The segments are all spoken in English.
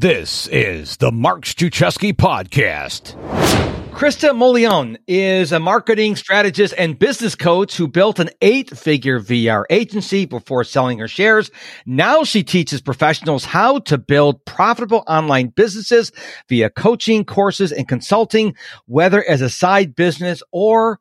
This is the Mark Struczewski Podcast. Krista Mollion is a marketing strategist and business coach who built an eight figure VR agency before selling her shares. Now she teaches professionals how to build profitable online businesses via coaching, courses, and consulting, whether as a side business or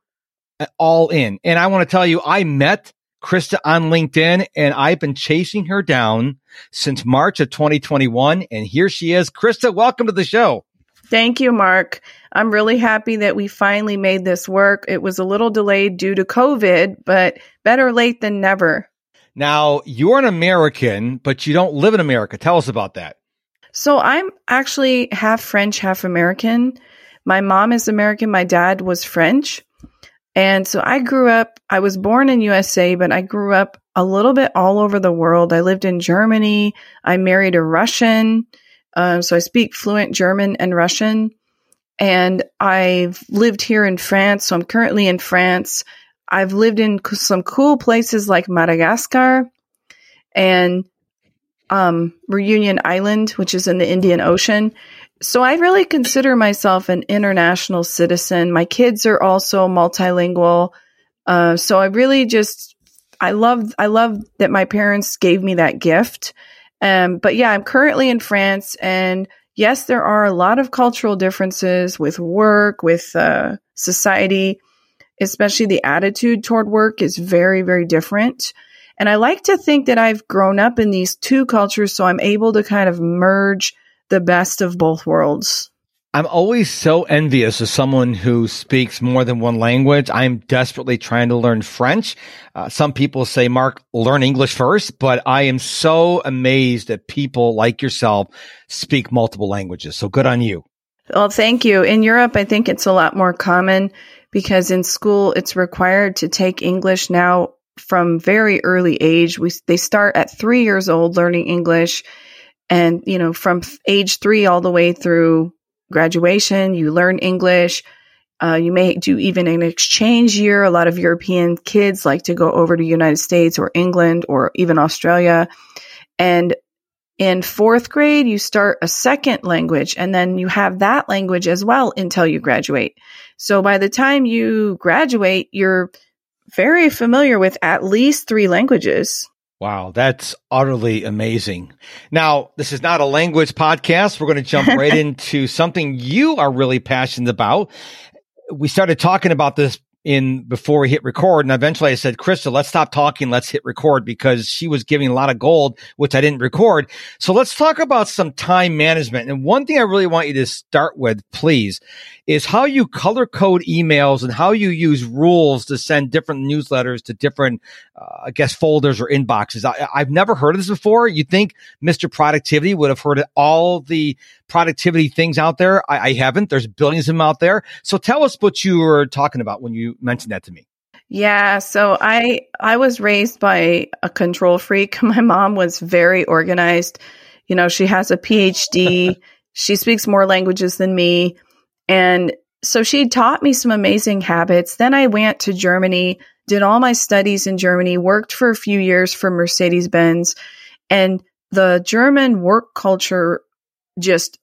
all in. And I want to tell you, I met Krista on LinkedIn, and I've been chasing her down since March of 2021. And here she is. Krista, welcome to the show. Thank you, Mark. I'm really happy that we finally made this work. It was a little delayed due to COVID, but better late than never. Now, you're an American, but you don't live in America. Tell us about that. So, I'm actually half French, half American. My mom is American, my dad was French. And so I grew up, I was born in USA, but I grew up a little bit all over the world. I lived in Germany. I married a Russian. Um, so I speak fluent German and Russian. And I've lived here in France. So I'm currently in France. I've lived in some cool places like Madagascar and um, Reunion Island, which is in the Indian Ocean. So I really consider myself an international citizen. My kids are also multilingual. Uh, so I really just, I love, I love that my parents gave me that gift. Um, but yeah, I'm currently in France and yes, there are a lot of cultural differences with work, with, uh, society, especially the attitude toward work is very, very different. And I like to think that I've grown up in these two cultures, so I'm able to kind of merge the best of both worlds. I'm always so envious of someone who speaks more than one language. I'm desperately trying to learn French. Uh, some people say, Mark, learn English first, but I am so amazed that people like yourself speak multiple languages. So good on you. Well, thank you. In Europe, I think it's a lot more common because in school, it's required to take English now from very early age. We, they start at three years old learning English and, you know, from age three all the way through graduation, you learn English. Uh, you may do even an exchange year. A lot of European kids like to go over to United States or England or even Australia. And in fourth grade, you start a second language and then you have that language as well until you graduate. So by the time you graduate, you're very familiar with at least three languages. Wow, that's utterly amazing. Now, this is not a language podcast. We're going to jump right into something you are really passionate about. We started talking about this in before we hit record. And eventually I said, Krista, let's stop talking. Let's hit record because she was giving a lot of gold, which I didn't record. So let's talk about some time management. And one thing I really want you to start with, please, is how you color code emails and how you use rules to send different newsletters to different, uh, I guess, folders or inboxes. I, have never heard of this before. You'd think Mr. Productivity would have heard all the productivity things out there. I, I haven't. There's billions of them out there. So tell us what you were talking about when you mentioned that to me. Yeah, so I I was raised by a control freak. My mom was very organized. You know, she has a PhD. she speaks more languages than me. And so she taught me some amazing habits. Then I went to Germany, did all my studies in Germany, worked for a few years for Mercedes Benz, and the German work culture just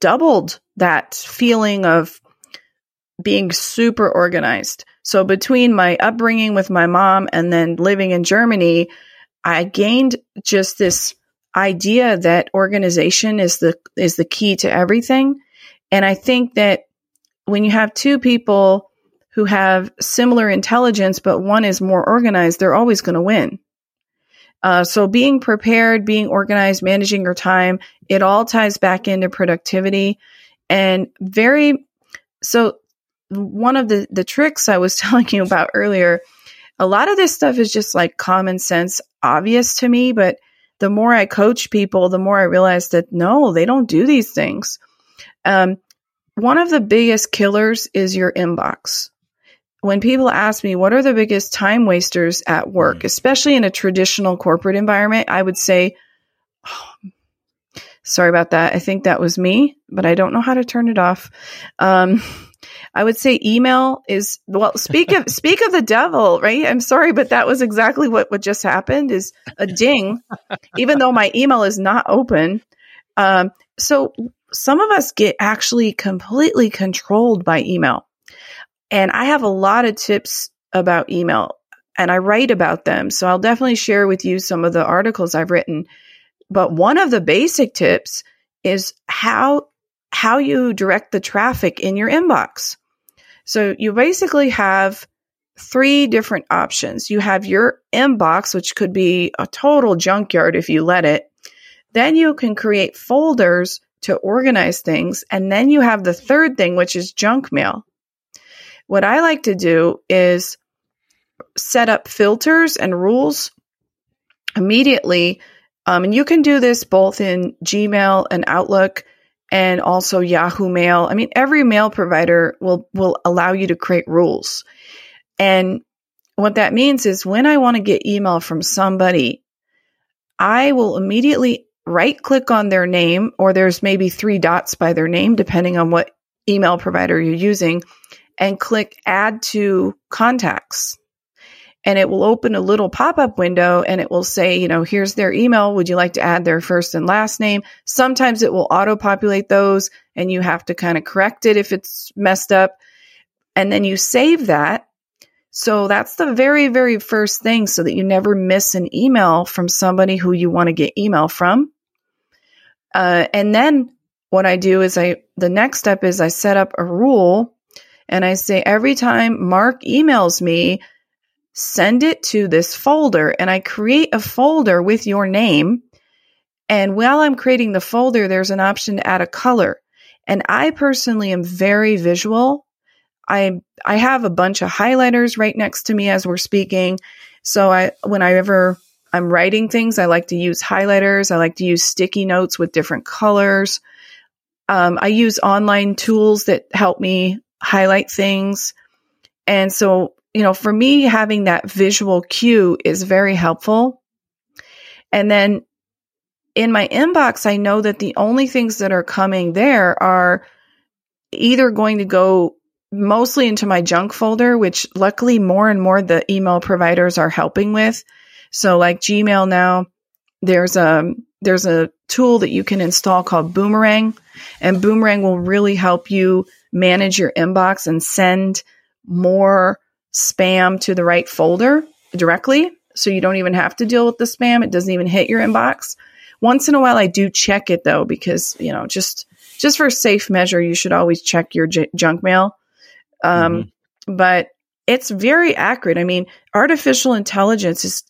doubled that feeling of being super organized. So between my upbringing with my mom and then living in Germany, I gained just this idea that organization is the is the key to everything and I think that when you have two people who have similar intelligence, but one is more organized, they're always going to win. Uh, so being prepared, being organized, managing your time, it all ties back into productivity and very, so one of the, the tricks I was telling you about earlier, a lot of this stuff is just like common sense, obvious to me, but the more I coach people, the more I realize that no, they don't do these things. Um, one of the biggest killers is your inbox. When people ask me, what are the biggest time wasters at work, mm. especially in a traditional corporate environment, I would say, oh, sorry about that. I think that was me, but I don't know how to turn it off. Um, I would say email is well. Speak of speak of the devil, right? I'm sorry, but that was exactly what what just happened. Is a ding, even though my email is not open. Um, so some of us get actually completely controlled by email. And I have a lot of tips about email and I write about them. So I'll definitely share with you some of the articles I've written. But one of the basic tips is how how you direct the traffic in your inbox. So you basically have three different options. You have your inbox, which could be a total junkyard if you let it. Then you can create folders to organize things. And then you have the third thing, which is junk mail. What I like to do is set up filters and rules immediately. Um, and you can do this both in Gmail and Outlook and also Yahoo Mail. I mean, every mail provider will, will allow you to create rules. And what that means is when I want to get email from somebody, I will immediately right click on their name, or there's maybe three dots by their name, depending on what email provider you're using, and click add to contacts. And it will open a little pop up window and it will say, you know, here's their email. Would you like to add their first and last name? Sometimes it will auto populate those and you have to kind of correct it if it's messed up. And then you save that so that's the very, very first thing so that you never miss an email from somebody who you want to get email from. Uh, and then what I do is I, the next step is I set up a rule and I say every time Mark emails me, send it to this folder and I create a folder with your name. And while I'm creating the folder, there's an option to add a color. And I personally am very visual. I I have a bunch of highlighters right next to me as we're speaking. So I when I ever I'm writing things, I like to use highlighters. I like to use sticky notes with different colors. Um, I use online tools that help me highlight things. And so, you know, for me, having that visual cue is very helpful. And then in my inbox, I know that the only things that are coming there are either going to go mostly into my junk folder, which luckily more and more the email providers are helping with. So like Gmail now, there's a there's a tool that you can install called Boomerang, and Boomerang will really help you manage your inbox and send more spam to the right folder directly. So you don't even have to deal with the spam. It doesn't even hit your inbox. Once in a while, I do check it though, because, you know, just, just for safe measure, you should always check your j- junk mail. Um, mm-hmm. But it's very accurate. I mean, artificial intelligence is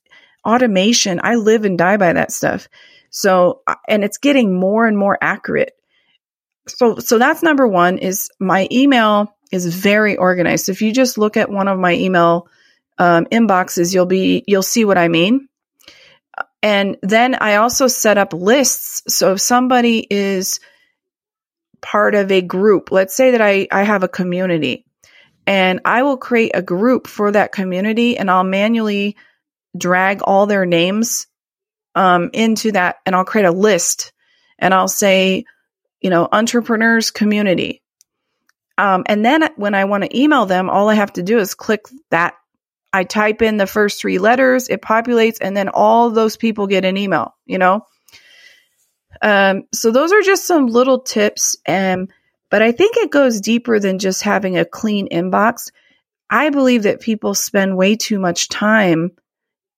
automation. I live and die by that stuff. So, uh, and it's getting more and more accurate. So, so that's number one is my email is very organized. If you just look at one of my email um, inboxes, you'll be, you'll see what I mean. And then I also set up lists. So if somebody is part of a group, let's say that I, I have a community and I will create a group for that community and I'll manually drag all their names um, into that and I'll create a list and I'll say, you know, entrepreneurs community. Um, and then when I want to email them, all I have to do is click that. I type in the first three letters, it populates, and then all those people get an email, you know? Um, so those are just some little tips. And but I think it goes deeper than just having a clean inbox. I believe that people spend way too much time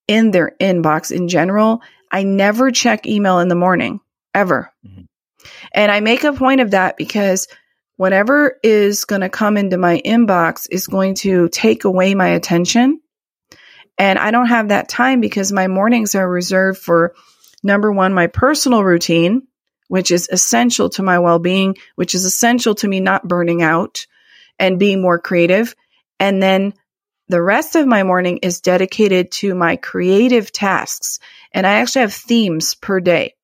in their inbox in general. I never check email in the morning, ever. Mm-hmm. And I make a point of that because whatever is going to come into my inbox is going to take away my attention. And I don't have that time because my mornings are reserved for number one, my personal routine, which is essential to my well being, which is essential to me not burning out and being more creative. And then the rest of my morning is dedicated to my creative tasks. And I actually have themes per day.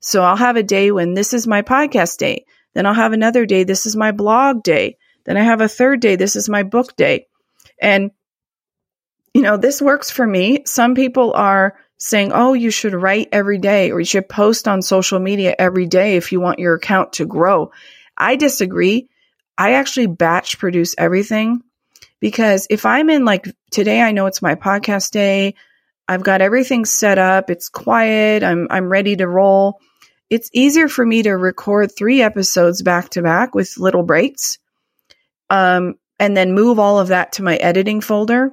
So I'll have a day when this is my podcast day. Then I'll have another day. This is my blog day. Then I have a third day. This is my book day. And, you know, this works for me. Some people are saying, oh, you should write every day or you should post on social media every day if you want your account to grow. I disagree. I actually batch produce everything because if I'm in like today, I know it's my podcast day. I've got everything set up. It's quiet. I'm, I'm ready to roll. It's easier for me to record three episodes back to back with little breaks um, and then move all of that to my editing folder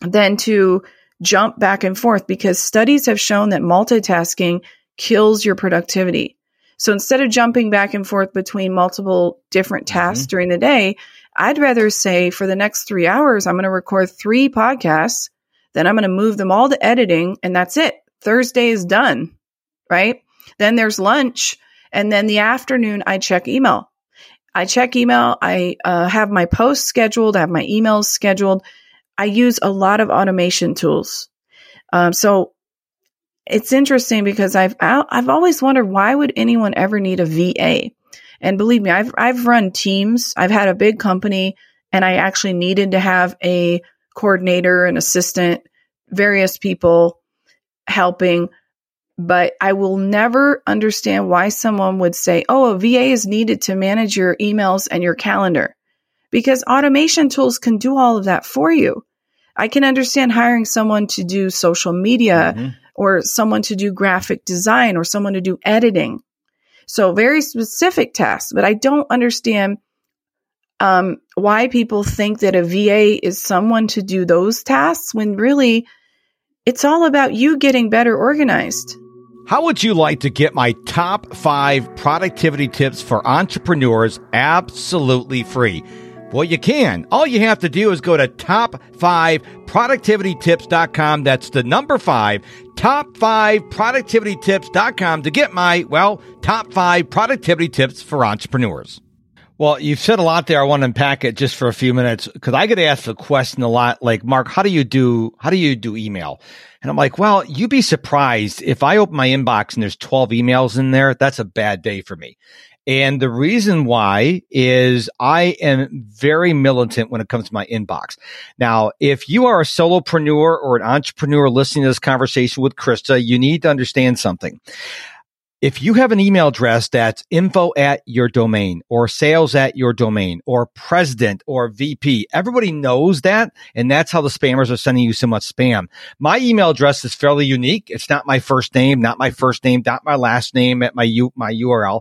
than to jump back and forth because studies have shown that multitasking kills your productivity. So instead of jumping back and forth between multiple different mm-hmm. tasks mm-hmm. during the day, I'd rather say for the next three hours, I'm going to record three podcasts. Then I'm going to move them all to editing and that's it. Thursday is done, right? Then there's lunch. And then the afternoon, I check email. I check email. I uh, have my posts scheduled. I have my emails scheduled. I use a lot of automation tools. Um, so it's interesting because I've I've always wondered why would anyone ever need a VA? And believe me, I've I've run teams. I've had a big company, and I actually needed to have a coordinator, an assistant, various people helping. But I will never understand why someone would say, "Oh, a VA is needed to manage your emails and your calendar," because automation tools can do all of that for you. I can understand hiring someone to do social media mm-hmm. or someone to do graphic design or someone to do editing. So very specific tasks, but I don't understand um, why people think that a VA is someone to do those tasks when really it's all about you getting better organized. How would you like to get my top five productivity tips for entrepreneurs absolutely free? Well, you can. All you have to do is go to top5productivitytips.com. That's the number five, top5productivitytips.com to get my, well, top five productivity tips for entrepreneurs. Well, you've said a lot there. I want to unpack it just for a few minutes because I get asked the question a lot like, Mark, how do you do, how do you do email? And I'm like, well, you'd be surprised if I open my inbox and there's 12 emails in there. That's a bad day for me. And the reason why is I am very militant when it comes to my inbox. Now, if you are a solopreneur or an entrepreneur listening to this conversation with Krista, you need to understand something if you have an email address that's info at your domain or sales at your domain or president or VP, everybody knows that. And that's how the spammers are sending you so much spam. My email address is fairly unique. It's not my first name, not my first name, not my last name at my, U, my URL.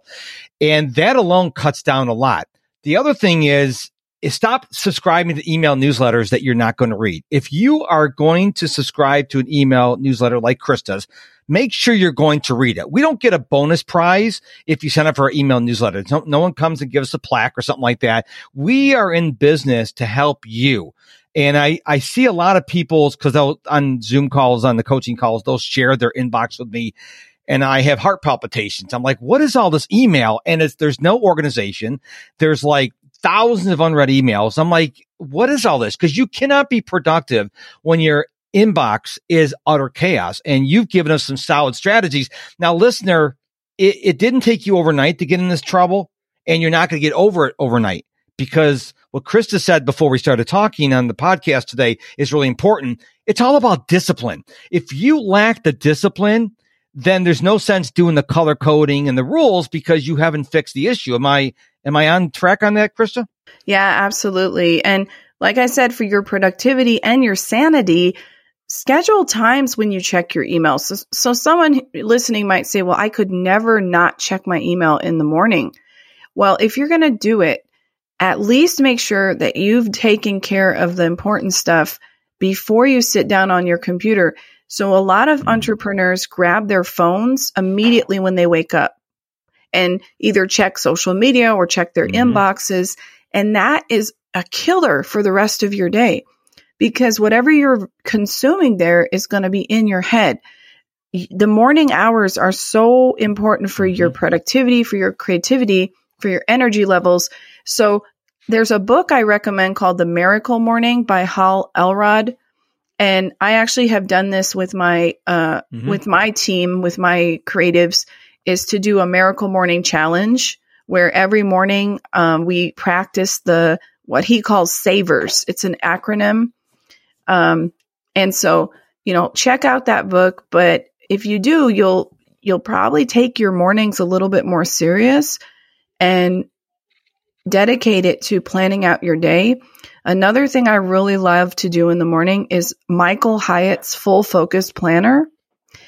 And that alone cuts down a lot. The other thing is, stop subscribing to email newsletters that you're not going to read. If you are going to subscribe to an email newsletter like Chris does, make sure you're going to read it. We don't get a bonus prize if you sign up for our email newsletter. No, no one comes and gives us a plaque or something like that. We are in business to help you. And I, I see a lot of people's cause they'll on Zoom calls, on the coaching calls, they'll share their inbox with me and I have heart palpitations. I'm like, what is all this email? And it's, there's no organization. There's like thousands of unread emails. I'm like, what is all this? Cause you cannot be productive when you're inbox is utter chaos. And you've given us some solid strategies. Now, listener, it, it didn't take you overnight to get in this trouble, and you're not going to get over it overnight because what Krista said before we started talking on the podcast today is really important. It's all about discipline. If you lack the discipline, then there's no sense doing the color coding and the rules because you haven't fixed the issue. Am I am I on track on that, Krista? Yeah, absolutely. And like I said, for your productivity and your sanity, schedule times when you check your email. So, so someone listening might say, well, I could never not check my email in the morning. Well, if you're going to do it, at least make sure that you've taken care of the important stuff before you sit down on your computer. So a lot of entrepreneurs grab their phones immediately when they wake up and either check social media or check their mm-hmm. inboxes. And that is a killer for the rest of your day because whatever you're consuming there is going to be in your head. The morning hours are so important for your mm-hmm. productivity, for your creativity, for your energy levels. So there's a book I recommend called The Miracle Morning by Hal Elrod. And I actually have done this with my uh, mm-hmm. with my team, with my creatives, is to do a miracle morning challenge where every morning um, we practice the what he calls savers. It's an acronym um, and so, you know, check out that book. But if you do, you'll, you'll probably take your mornings a little bit more serious and dedicate it to planning out your day. Another thing I really love to do in the morning is Michael Hyatt's full focus planner.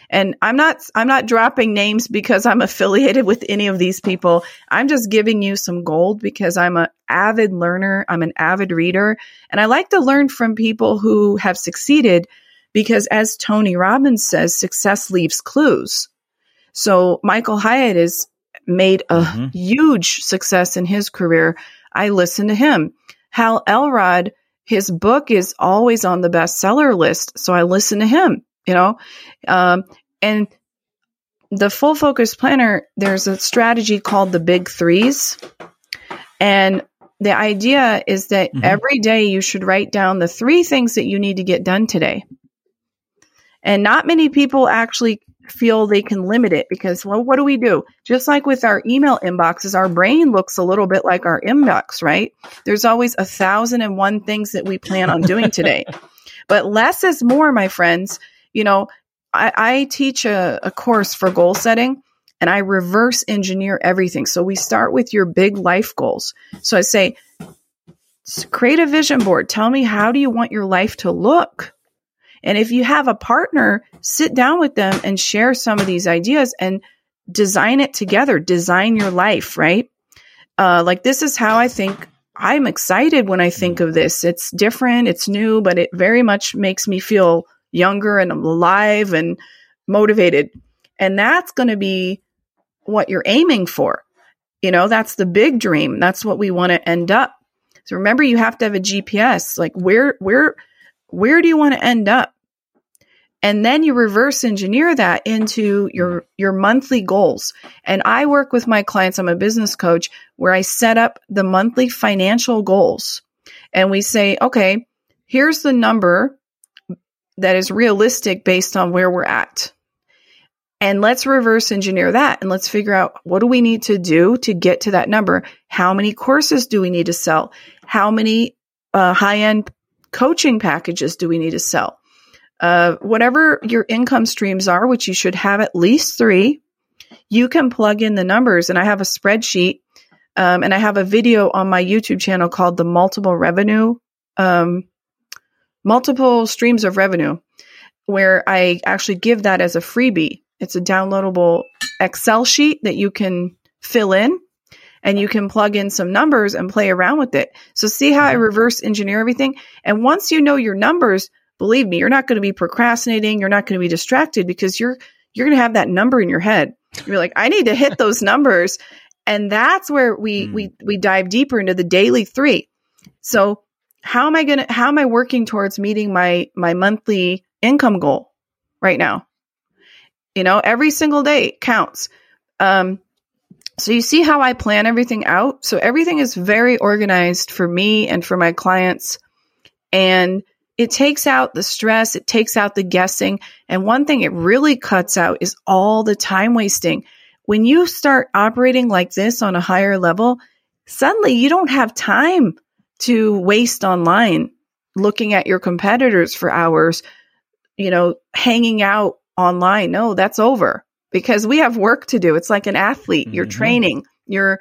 And I'm not I'm not dropping names because I'm affiliated with any of these people. I'm just giving you some gold because I'm an avid learner, I'm an avid reader, and I like to learn from people who have succeeded because as Tony Robbins says, success leaves clues. So Michael Hyatt has made a mm-hmm. huge success in his career. I listen to him. Hal Elrod, his book is always on the bestseller list, so I listen to him. You know, um, and the full focus planner. There's a strategy called the Big Threes, and the idea is that mm-hmm. every day you should write down the three things that you need to get done today. And not many people actually feel they can limit it because, well, what do we do? Just like with our email inboxes, our brain looks a little bit like our inbox, right? There's always a thousand and one things that we plan on doing today. but less is more, my friends. You know, I, I teach a, a course for goal setting and I reverse engineer everything. So we start with your big life goals. So I say, create a vision board. Tell me, how do you want your life to look? And if you have a partner, sit down with them and share some of these ideas and design it together, design your life, right? Uh, like this is how I think I'm excited when I think of this. It's different, it's new, but it very much makes me feel younger and alive and motivated. And that's going to be what you're aiming for. You know, that's the big dream. That's what we want to end up. So remember you have to have a GPS. Like where where where do you want to end up? And then you reverse engineer that into your your monthly goals. And I work with my clients, I'm a business coach, where I set up the monthly financial goals. And we say, okay, here's the number that is realistic based on where we're at. And let's reverse engineer that and let's figure out what do we need to do to get to that number? How many courses do we need to sell? How many uh, high end coaching packages do we need to sell? Uh, whatever your income streams are, which you should have at least three, you can plug in the numbers. And I have a spreadsheet um, and I have a video on my YouTube channel called the multiple revenue um, multiple streams of revenue, where I actually give that as a freebie. It's a downloadable Excel sheet that you can fill in and you can plug in some numbers and play around with it. So see how I mm-hmm. reverse engineer everything. And once you know your numbers, believe me, you're not going to be procrastinating. You're not going to be distracted because you're, you're going to have that number in your head. You're like, I need to hit those numbers. And that's where we, mm. we, we dive deeper into the daily three. So how am I going to, how am I working towards meeting my, my monthly income goal right now? You know, every single day counts. Um, so you see how I plan everything out? So everything is very organized for me and for my clients. And it takes out the stress, it takes out the guessing. And one thing it really cuts out is all the time wasting. When you start operating like this on a higher level, suddenly you don't have time to waste online looking at your competitors for hours, you know, hanging out online. No, that's over because we have work to do. It's like an athlete. You're mm-hmm. training. You're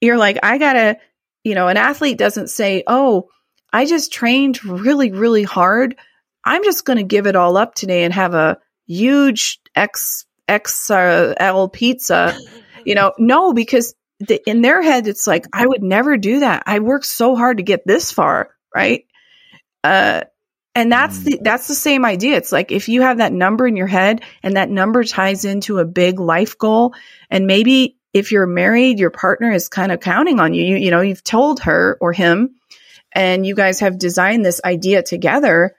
you're like I got to, you know, an athlete doesn't say, "Oh, I just trained really really hard. I'm just going to give it all up today and have a huge X XL pizza." You know, no, because the, in their head, it's like, I would never do that. I worked so hard to get this far, right? Uh, and that's the that's the same idea. It's like if you have that number in your head and that number ties into a big life goal, and maybe if you're married, your partner is kind of counting on you. You, you know, you've told her or him, and you guys have designed this idea together.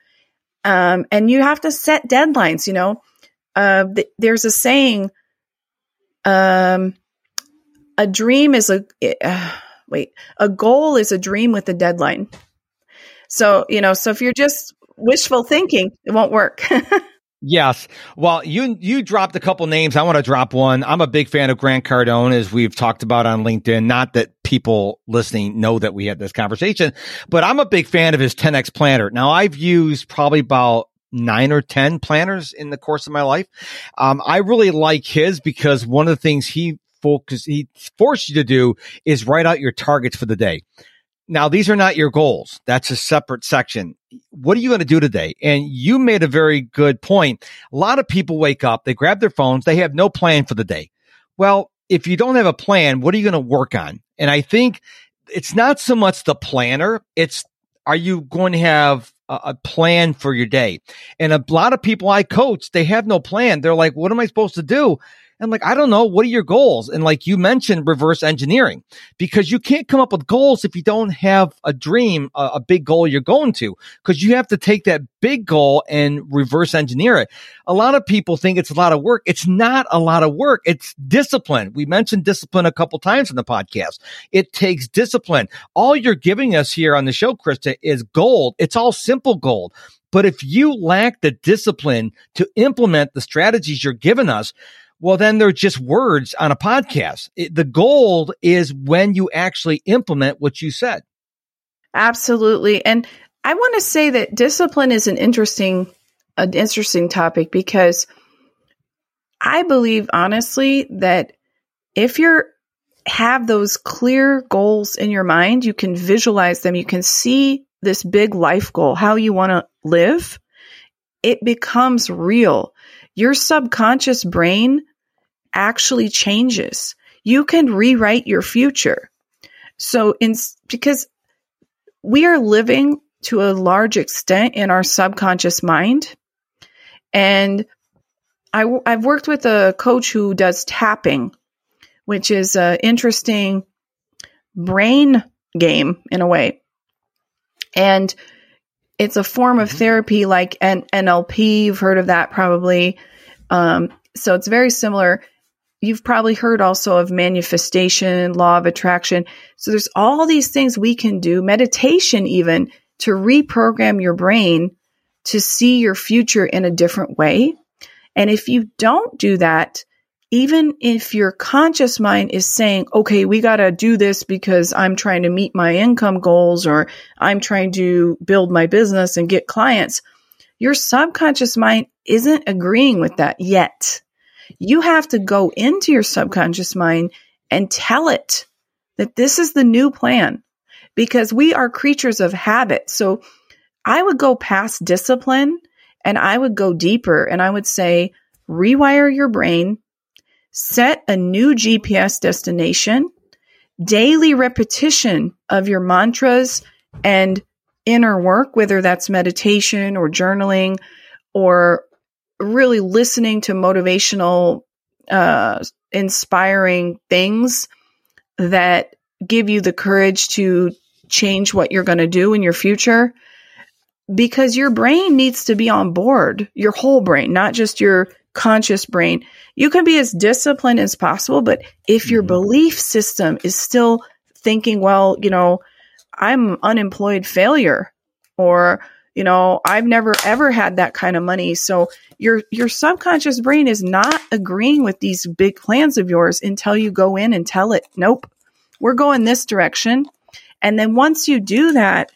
Um, and you have to set deadlines. You know, uh, th- there's a saying, um, a dream is a uh, wait, a goal is a dream with a deadline. So, you know, so if you're just wishful thinking, it won't work. Yes. Well, you you dropped a couple names. I want to drop one. I'm a big fan of Grant Cardone, as we've talked about on LinkedIn. Not that people listening know that we had this conversation, but I'm a big fan of his 10x planner. Now, I've used probably about nine or 10 planners in the course of my life. Um, I really like his because one of the things he focus he forced you to do is write out your targets for the day. now these are not your goals. That's a separate section. What are you going to do today? And you made a very good point. A lot of people wake up, they grab their phones, they have no plan for the day. Well, if you don't have a plan, what are you going to work on? And I think it's not so much the planner. It's are you going to have a, plan for your day? And a lot of people I coach, they have no plan. They're like, what am I supposed to do? And like, I don't know, what are your goals? And like you mentioned reverse engineering because you can't come up with goals if you don't have a dream, a, a big goal you're going to, because you have to take that big goal and reverse engineer it. A lot of people think it's a lot of work. It's not a lot of work. It's discipline. We mentioned discipline a couple times in the podcast. It takes discipline. All you're giving us here on the show, Krista, is gold. It's all simple gold. But if you lack the discipline to implement the strategies you're giving us, well, then they're just words on a podcast. It, the gold is when you actually implement what you said. Absolutely. And I want to say that discipline is an interesting, an interesting topic because I believe honestly that if you're have those clear goals in your mind, you can visualize them, you can see this big life goal, how you want to live, it becomes real. Your subconscious brain actually changes. You can rewrite your future. So in because we are living to a large extent in our subconscious mind and I, have worked with a coach who does tapping, which is an interesting brain game in a way. And it's a form of mm-hmm. therapy like an NLP. You've heard of that probably. Um, so it's very similar you've probably heard also of manifestation, law of attraction. So there's all these things we can do, meditation even, to reprogram your brain to see your future in a different way. And if you don't do that, even if your conscious mind is saying, okay, we got to do this because I'm trying to meet my income goals or I'm trying to build my business and get clients, your subconscious mind isn't agreeing with that yet. You have to go into your subconscious mind and tell it that this is the new plan because we are creatures of habit. So I would go past discipline and I would go deeper and I would say, rewire your brain, set a new GPS destination, daily repetition of your mantras and inner work, whether that's meditation or journaling or really listening to motivational, uh, inspiring things that give you the courage to change what you're going to do in your future. Because your brain needs to be on board, your whole brain, not just your conscious brain. You can be as disciplined as possible, but if your mm-hmm. belief system is still thinking, well, you know, I'm unemployed failure or you know, I've never ever had that kind of money. So your your subconscious brain is not agreeing with these big plans of yours until you go in and tell it, "Nope. We're going this direction." And then once you do that,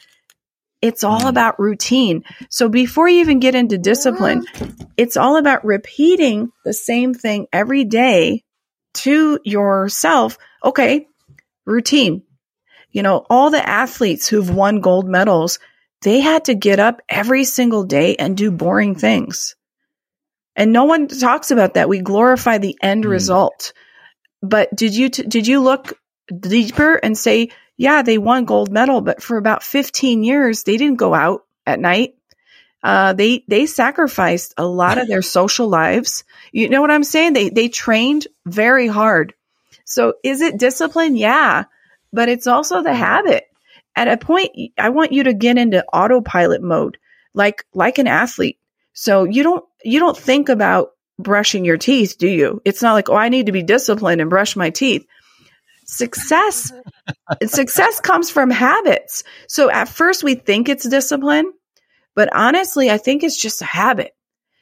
it's all mm-hmm. about routine. So before you even get into discipline, it's all about repeating the same thing every day to yourself. Okay, routine. You know, all the athletes who've won gold medals, they had to get up every single day and do boring things. And no one talks about that. We glorify the end mm. result. But did you t- did you look deeper and say, yeah, they won gold medal, but for about 15 years they didn't go out at night. Uh, they they sacrificed a lot of their social lives. You know what I'm saying? They they trained very hard. So is it discipline? Yeah, but it's also the habit at a point I want you to get into autopilot mode like like an athlete. So you don't you don't think about brushing your teeth, do you? It's not like, "Oh, I need to be disciplined and brush my teeth." Success success comes from habits. So at first we think it's discipline, but honestly, I think it's just a habit.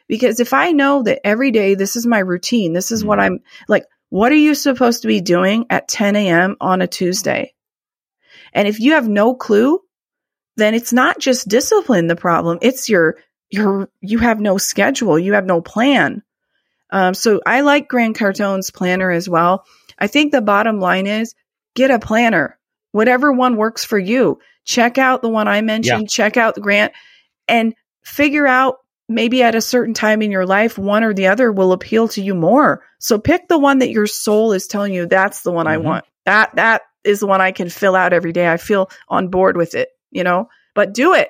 Because if I know that every day this is my routine, this is what mm-hmm. I'm like, what are you supposed to be doing at 10 a.m. on a Tuesday? And if you have no clue, then it's not just discipline the problem. It's your, your, you have no schedule. You have no plan. Um, so I like Grant Cardone's planner as well. I think the bottom line is get a planner. whatever one works for you. Check out the one I mentioned, yeah. check out the grant and figure out maybe at a certain time in your life, one or the other will appeal to you more. So pick the one that your soul is telling you that's the one mm-hmm. I want. That, that is the one I can fill out every day. I feel on board with it, you know, but do it.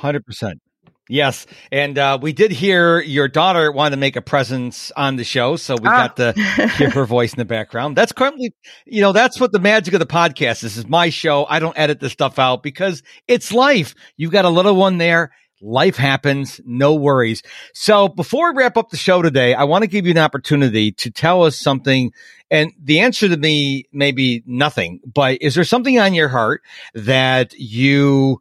100%. Yes, and uh, we did hear your daughter wanted to make a presence on the show, so we ah. got to hear her voice in the background. That's currently, you know, that's what the magic of the podcast. This is my show. I don't edit this stuff out because it's life. You've got a little one there. Life happens. No worries. So before we wrap up the show today, I want to give you an opportunity to tell us something. And the answer to me may be nothing, but is there something on your heart that you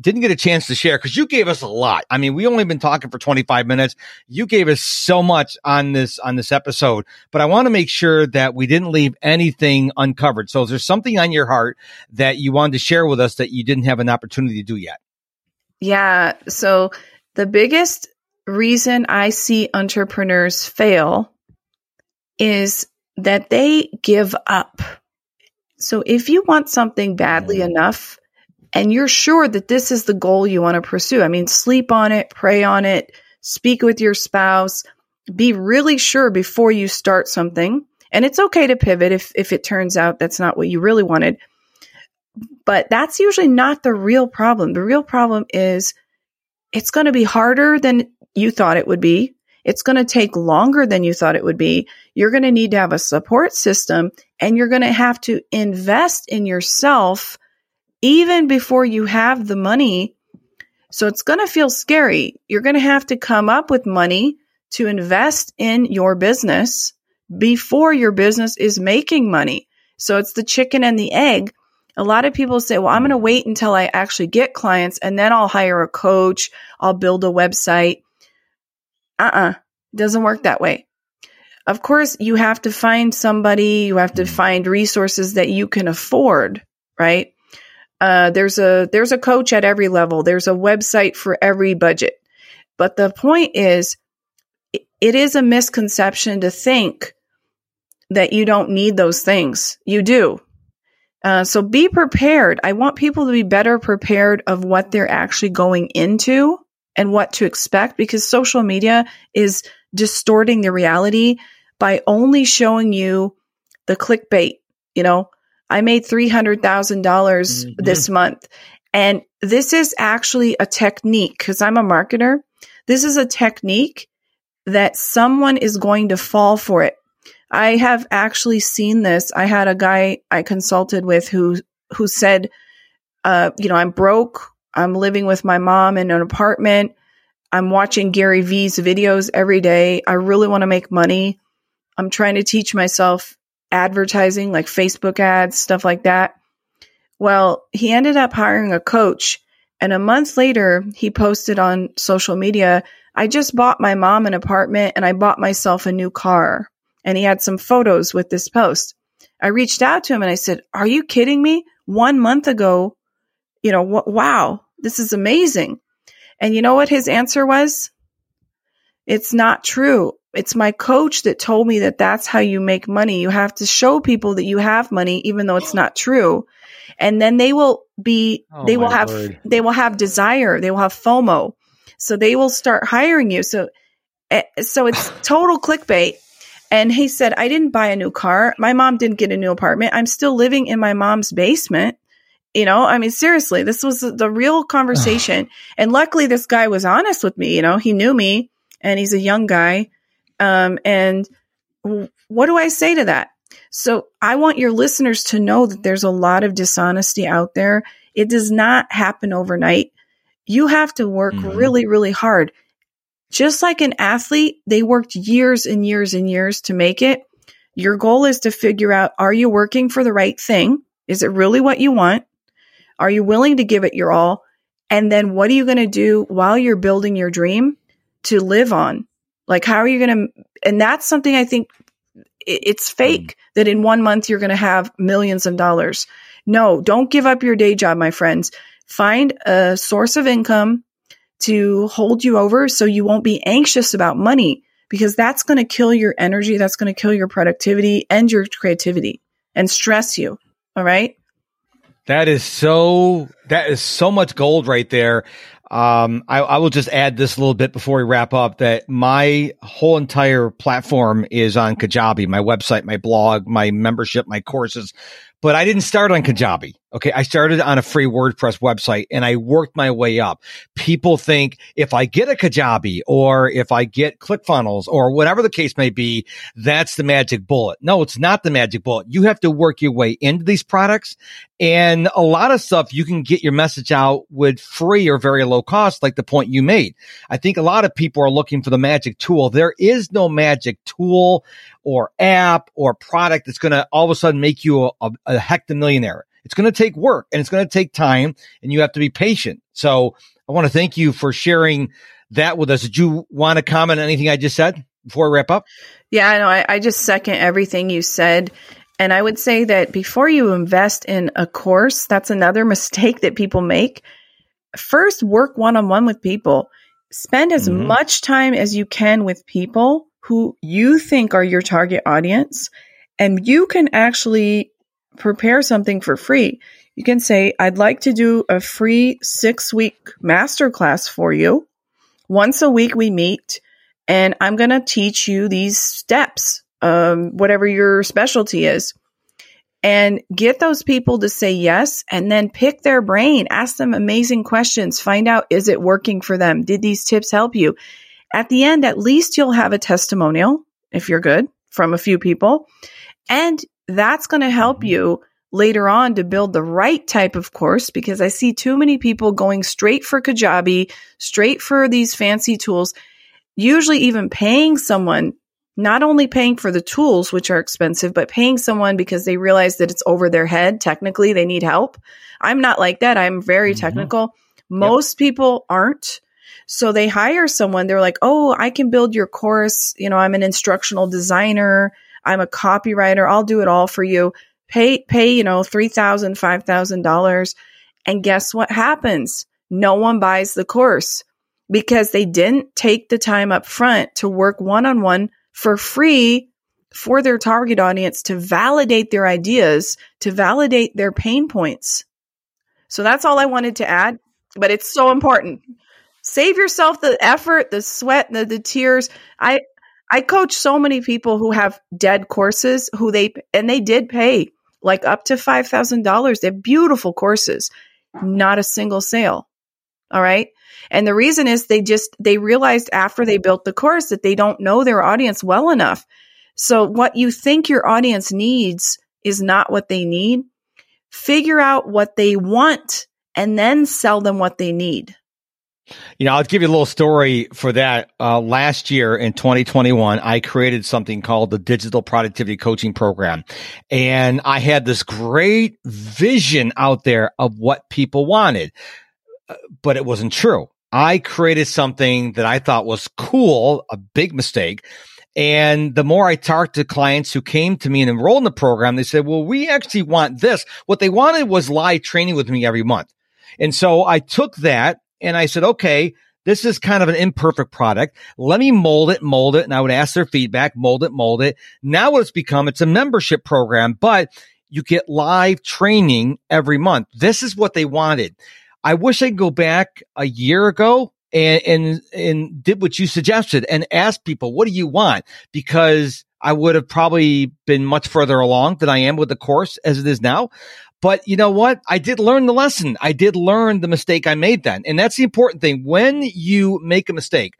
didn't get a chance to share because you gave us a lot. I mean, we only been talking for 25 minutes. You gave us so much on this, on this episode, but I want to make sure that we didn't leave anything uncovered. So is there something on your heart that you wanted to share with us that you didn't have an opportunity to do yet? Yeah. So the biggest reason I see entrepreneurs fail is that they give up. So if you want something badly mm. enough, and you're sure that this is the goal you want to pursue. I mean, sleep on it, pray on it, speak with your spouse, be really sure before you start something. And it's okay to pivot if, if it turns out that's not what you really wanted. But that's usually not the real problem. The real problem is it's going to be harder than you thought it would be. It's going to take longer than you thought it would be. You're going to need to have a support system and you're going to have to invest in yourself even before you have the money. So it's going to feel scary. You're going to have to come up with money to invest in your business before your business is making money. So it's the chicken and the egg. A lot of people say, well, I'm going to wait until I actually get clients and then I'll hire a coach. I'll build a website. Uh uh-uh. uh. Doesn't work that way. Of course, you have to find somebody, you have to find resources that you can afford, right? Uh, there's a there's a coach at every level. There's a website for every budget. But the point is, it is a misconception to think that you don't need those things. You do. Uh, so be prepared. I want people to be better prepared of what they're actually going into and what to expect because social media is distorting the reality by only showing you the clickbait, you know, I made $300,000 mm-hmm. this month. And this is actually a technique because I'm a marketer. This is a technique that someone is going to fall for it. I have actually seen this. I had a guy I consulted with who who said, uh, you know, I'm broke. I'm living with my mom in an apartment. I'm watching Gary Vee's videos every day. I really want to make money. I'm trying to teach myself advertising, like Facebook ads, stuff like that. Well, he ended up hiring a coach. And a month later, he posted on social media, I just bought my mom an apartment and I bought myself a new car. And he had some photos with this post. I reached out to him and I said, Are you kidding me? One month ago, you know, wh- wow, this is amazing. And you know what his answer was? It's not true it's my coach that told me that that's how you make money. You have to show people that you have money, even though it's not true. And then they will be, oh they will have, they will have desire. They will have FOMO. So they will start hiring you. So, eh, so it's total clickbait. And he said, I didn't buy a new car. My mom didn't get a new apartment. I'm still living in my mom's basement. You know, I mean, seriously, this was the real conversation. and luckily, this guy was honest with me. You know, he knew me and he's a young guy um, and what do I say to that? So I want your listeners to know that there's a lot of dishonesty out there. It does not happen overnight. You have to work mm-hmm. really, really hard. Just like an athlete, they worked years and years and years to make it. Your goal is to figure out are you working for the right thing? Is it really what you want? Are you willing to give it your all? And then what are you going to do while you're building your dream to live on? Like, how are you going to? And that's something I think it's fake mm. that in one month you're going to have millions of dollars. No, don't give up your day job, my friends. Find a source of income to hold you over so you won't be anxious about money because that's going to kill your energy. That's going to kill your productivity and your creativity and stress you. All right. That is so, that is so much gold right there. Um, I, I, will just add this a little bit before we wrap up that my whole entire platform is on Kajabi, my website, my blog, my membership, my courses. But I didn't start on Kajabi. Okay. I started on a free WordPress website and I worked my way up. People think if I get a Kajabi or if I get ClickFunnels or whatever the case may be, that's the magic bullet. No, it's not the magic bullet. You have to work your way into these products and a lot of stuff you can get your message out with free or very low cost, like the point you made. I think a lot of people are looking for the magic tool. There is no magic tool or app or product that's going to all of a sudden make you a, a, a hectomillionaire. It's going to take work and it's going to take time and you have to be patient. So I want to thank you for sharing that with us. Did you want to comment on anything I just said before we wrap up? Yeah, I know. I, I just second everything you said. And I would say that before you invest in a course, that's another mistake that people make. First, work one on one with people. Spend as mm-hmm. much time as you can with people who you think are your target audience, and you can actually prepare something for free. You can say, I'd like to do a free six week masterclass for you. Once a week, we meet, and I'm going to teach you these steps um, whatever your specialty is. And get those people to say yes and then pick their brain, ask them amazing questions, find out is it working for them? Did these tips help you? At the end, at least you'll have a testimonial, if you're good, from a few people. And that's going to help you later on to build the right type of course because I see too many people going straight for Kajabi, straight for these fancy tools, usually even paying someone not only paying for the tools, which are expensive, but paying someone because they realize that it's over their head. Technically, they need help. I'm not like that. I'm very mm-hmm. technical. Most yep. people aren't. So they hire someone. They're like, oh, I can build your course. You know, I'm an instructional designer. I'm a copywriter. I'll do it all for you. Pay, pay, you know, $3,000, $5,000. And guess what happens? No one buys the course because they didn't take the time up front to work one on one for free for their target audience to validate their ideas, to validate their pain points. So that's all I wanted to add, but it's so important. Save yourself the effort, the sweat, the, the tears. I I coach so many people who have dead courses who they and they did pay like up to $5,000. They're beautiful courses, uh-huh. not a single sale. All right. And the reason is they just, they realized after they built the course that they don't know their audience well enough. So what you think your audience needs is not what they need. Figure out what they want and then sell them what they need. You know, I'll give you a little story for that. Uh, last year in 2021, I created something called the Digital Productivity Coaching Program. And I had this great vision out there of what people wanted, uh, but it wasn't true. I created something that I thought was cool, a big mistake. And the more I talked to clients who came to me and enrolled in the program, they said, well, we actually want this. What they wanted was live training with me every month. And so I took that and I said, okay, this is kind of an imperfect product. Let me mold it, mold it. And I would ask their feedback, mold it, mold it. Now what it's become, it's a membership program, but you get live training every month. This is what they wanted. I wish I could go back a year ago and, and, and did what you suggested and ask people, what do you want? Because I would have probably been much further along than I am with the course as it is now. But you know what? I did learn the lesson. I did learn the mistake I made then. And that's the important thing. When you make a mistake,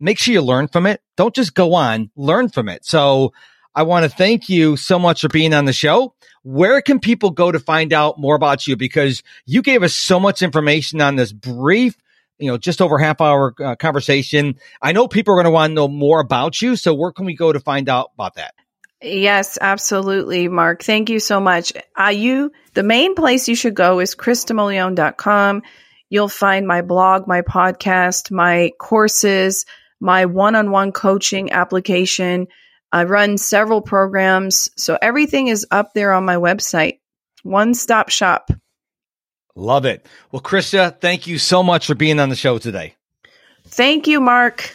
make sure you learn from it. Don't just go on, learn from it. So I want to thank you so much for being on the show. Where can people go to find out more about you? Because you gave us so much information on this brief, you know, just over half hour uh, conversation. I know people are going to want to know more about you. So where can we go to find out about that? Yes, absolutely, Mark. Thank you so much. Uh, you, the main place you should go is kristamollion.com. You'll find my blog, my podcast, my courses, my one-on-one coaching application. I run several programs. So everything is up there on my website. One stop shop. Love it. Well, Krista, thank you so much for being on the show today. Thank you, Mark.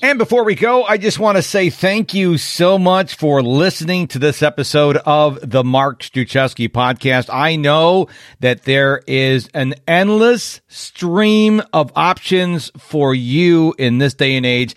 And before we go, I just want to say thank you so much for listening to this episode of the Mark Struczewski podcast. I know that there is an endless stream of options for you in this day and age